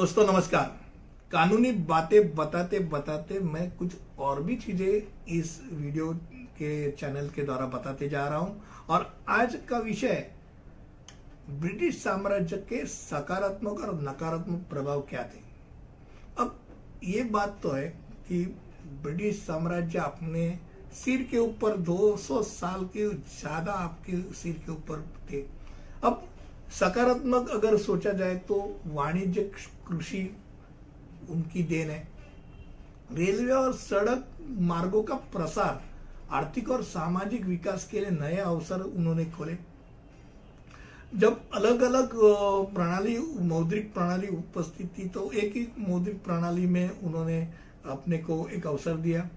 दोस्तों, नमस्कार। कानूनी बातें बताते बताते मैं कुछ और भी चीज़ें इस वीडियो के चैनल के द्वारा बताते जा रहा हूँ। और आज का विषय, ब्रिटिश साम्राज्य के सकारात्मक और नकारात्मक प्रभाव क्या थे? अब ये बात तो है कि ब्रिटिश साम्राज्य अपने सिर के ऊपर 200 साल के, ज़्यादा आपके सिर के ऊपर थे। अब सकारात्मक अगर सोचा जाए तो वाणिज्य कृषि उनकी देन है। रेलवे और सड़क मार्गों का प्रसार आर्थिक और सामाजिक विकास के लिए नए अवसर उन्होंने खोले। जब अलग अलग प्रणाली मौद्रिक प्रणाली उपस्थित थी तो एक ही मौद्रिक प्रणाली में उन्होंने अपने को एक अवसर दिया।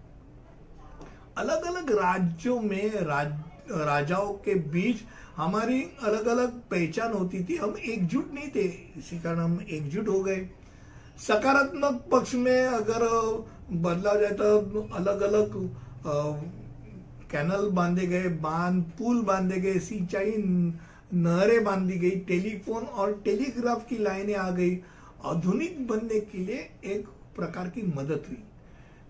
अलग अलग राज्यों में राज, राजाओं के बीच हमारी अलग अलग पहचान होती थी। हम एकजुट नहीं थे, इसी कारण हम एकजुट हो गए। सकारात्मक पक्ष में अगर बदलाव जाए तो अलग अलग कैनल बांधे गए, बाँध, पुल बांधे गए, सिंचाई नहरें बांधी गई, टेलीफोन और टेलीग्राफ की लाइनें आ गई। आधुनिक बनने के लिए एक प्रकार की मदद हुई।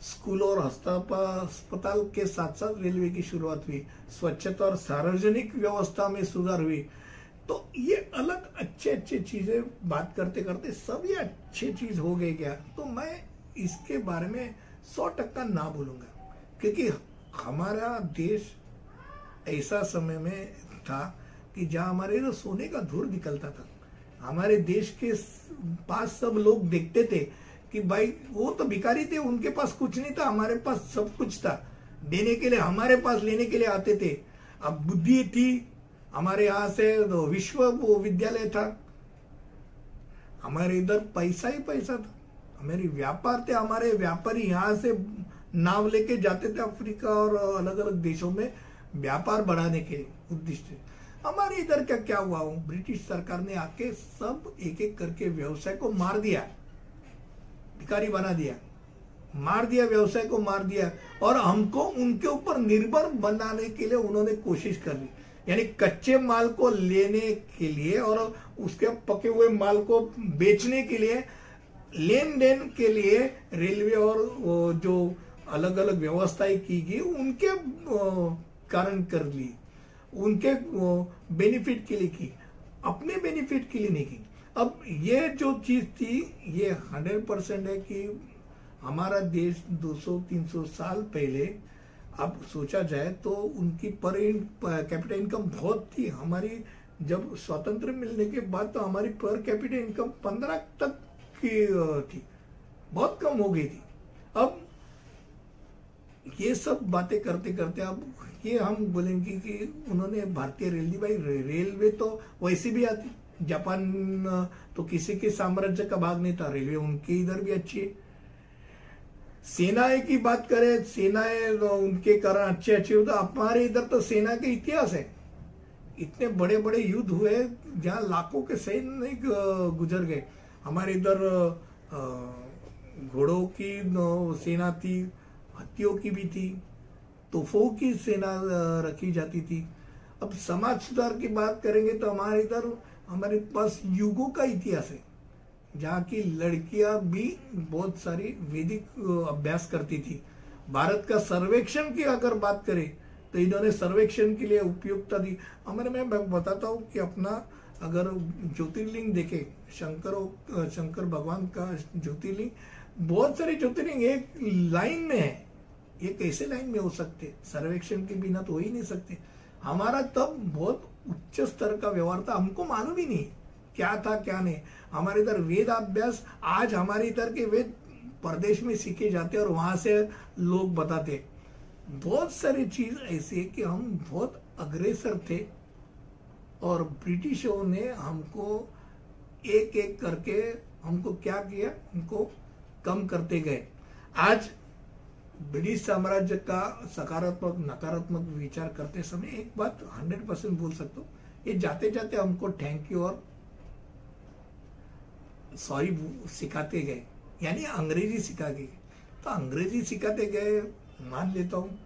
स्कूल और अस्पताल के साथ साथ रेलवे की शुरुआत हुई। स्वच्छता और सार्वजनिक व्यवस्था में सुधार हुई। तो ये अलग अच्छे अच्छे चीज़ें बात करते करते सब ये अच्छे चीज़ हो गए क्या? तो मैं इसके बारे में सौ टक्का ना बोलूँगा। क्योंकि हमारा देश ऐसा समय में था कि जहाँ हमारे सोने का धूर निकलता था, हमारे देश के पास सब लोग देखते थे कि भाई, वो तो भिखारी थे, उनके पास कुछ नहीं था, हमारे पास सब कुछ था। देने के लिए, हमारे पास लेने के लिए आते थे। अब बुद्धि थी, हमारे यहाँ से तो विश्व विद्यालय था। हमारे इधर पैसा ही पैसा था। हमारे व्यापार थे, हमारे व्यापारी यहाँ से नाव लेके जाते थे अफ्रीका और अलग अलग देशों में व्यापार बढ़ाने के उद्देश्य से। हमारे इधर क्या क्या हुआ? ब्रिटिश सरकार ने आके सब एक एक करके व्यवसाय को मार दिया। भिखारी बना दिया, मार दिया, व्यवसाय को मार दिया, और हमको उनके ऊपर निर्भर बनाने के लिए उन्होंने कोशिश कर ली। यानी कच्चे माल को लेने के लिए और उसके पके हुए माल को बेचने के लिए लेन देन के लिए रेलवे और जो अलग अलग व्यवस्थाएँ की गई, उनके कारण कर ली, उनके बेनिफिट के लिए की, अपने बेनिफिट के लिए नहीं की। अब ये जो चीज़ थी, ये हंड्रेड परसेंट है कि हमारा देश 200-300 साल पहले, अब सोचा जाए तो उनकी पर कैपिटल इनकम बहुत थी। हमारी जब स्वतंत्र मिलने के बाद तो हमारी पर कैपिटल इनकम पंद्रह तक की थी। बहुत कम हो गई थी। अब ये सब बातें करते करते अब ये हम बोलेंगे कि उन्होंने भारतीय रेलवे, भाई रेलवे तो वैसे भी आती। जापान तो किसी के साम्राज्य का भाग नहीं था, रेलवे उनके इधर भी अच्छी है। सेनाएँ की बात करें, सेनाएँ तो उनके कारण अच्छे अच्छे होते। हमारे इधर तो सेना के इतिहास है। इतने बड़े बड़े युद्ध हुए, जहाँ लाखों के नहीं गुजर गए। हमारे इधर घोड़ों की सेना थी हथियों की भी थी, तोफों की सेना रखी जाती थी। अब समाज सुधार की बात करेंगे तो हमारे इधर हमारे पास युगों का इतिहास है, जहाँ की लड़कियाँ भी बहुत सारी वैदिक अभ्यास करती थी। भारत का सर्वेक्षण की अगर बात करें तो इन्होंने सर्वेक्षण के लिए उपयुक्ता दी। हमारे, मैं बताता हूँ कि अपना, अगर ज्योतिर्लिंग देखे, शंकर शंकर भगवान का ज्योतिर्लिंग, बहुत सारे ज्योतिर्लिंग एक लाइन में है। ये कैसे लाइन में हो सकते, सर्वेक्षण के बिना तो हो ही नहीं सकते। हमारा तब बहुत उच्च स्तर का व्यवहार था। हमको मालूम ही नहीं क्या था, क्या नहीं। हमारे इधर वेद अभ्यास, आज हमारे इधर के वेद प्रदेश में सीखे जाते और वहाँ से लोग बताते बहुत सारी चीज़ ऐसी है कि हम बहुत अग्रेसर थे और ब्रिटिशों ने हमको एक एक करके हमको क्या किया? हमको कम करते गए। आज ब्रिटिश साम्राज्य का सकारात्मक, नकारात्मक विचार करते समय एक बात हंड्रेड परसेंट बोल सकता हूँ। ये जाते जाते हमको थैंक यू और सॉरी सिखाते गए। यानी अंग्रेज़ी सिखा गए। तो अंग्रेज़ी सिखाते गए, मान लेता हूँ,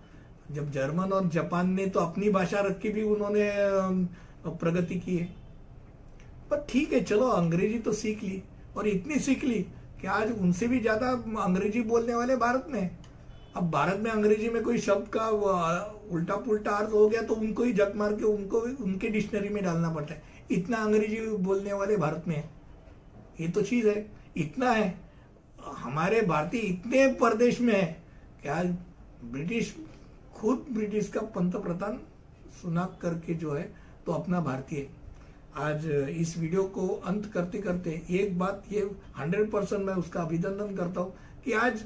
जब जर्मन और जापान ने तो अपनी भाषा रख के भी उन्होंने प्रगति की है। पर ठीक है, चलो अंग्रेज़ी तो सीख ली और इतनी सीख ली कि आज उनसे भी ज़्यादा अंग्रेज़ी बोलने वाले भारत में। अब भारत में अंग्रेज़ी में कोई शब्द का उल्टा पुल्टा अर्थ हो गया तो उनको ही जग मार के उनको उनके डिक्शनरी में डालना पड़ता है। इतना अंग्रेज़ी बोलने वाले भारत में है। ये तो चीज़ है। इतना है। हमारे भारतीय इतने प्रदेश में है कि आज ब्रिटिश, खुद ब्रिटिश का पंत प्रधान सुनाक करके जो है तो अपना भारतीय आज इस वीडियो को अंत करते करते एक बात ये, हंड्रेड परसेंट मैं उसका अभिनंदन करता हूँ कि आज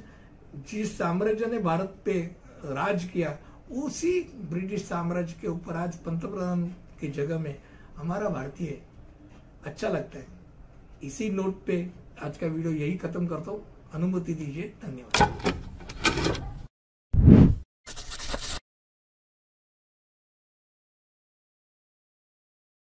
जिस साम्राज्य ने भारत पे राज किया, उसी ब्रिटिश साम्राज्य के ऊपर आज पंतप्रधान की जगह में हमारा भारतीय अच्छा लगता है। इसी नोट पे आज का वीडियो यही खत्म करता हूँ। अनुमति दीजिए, धन्यवाद।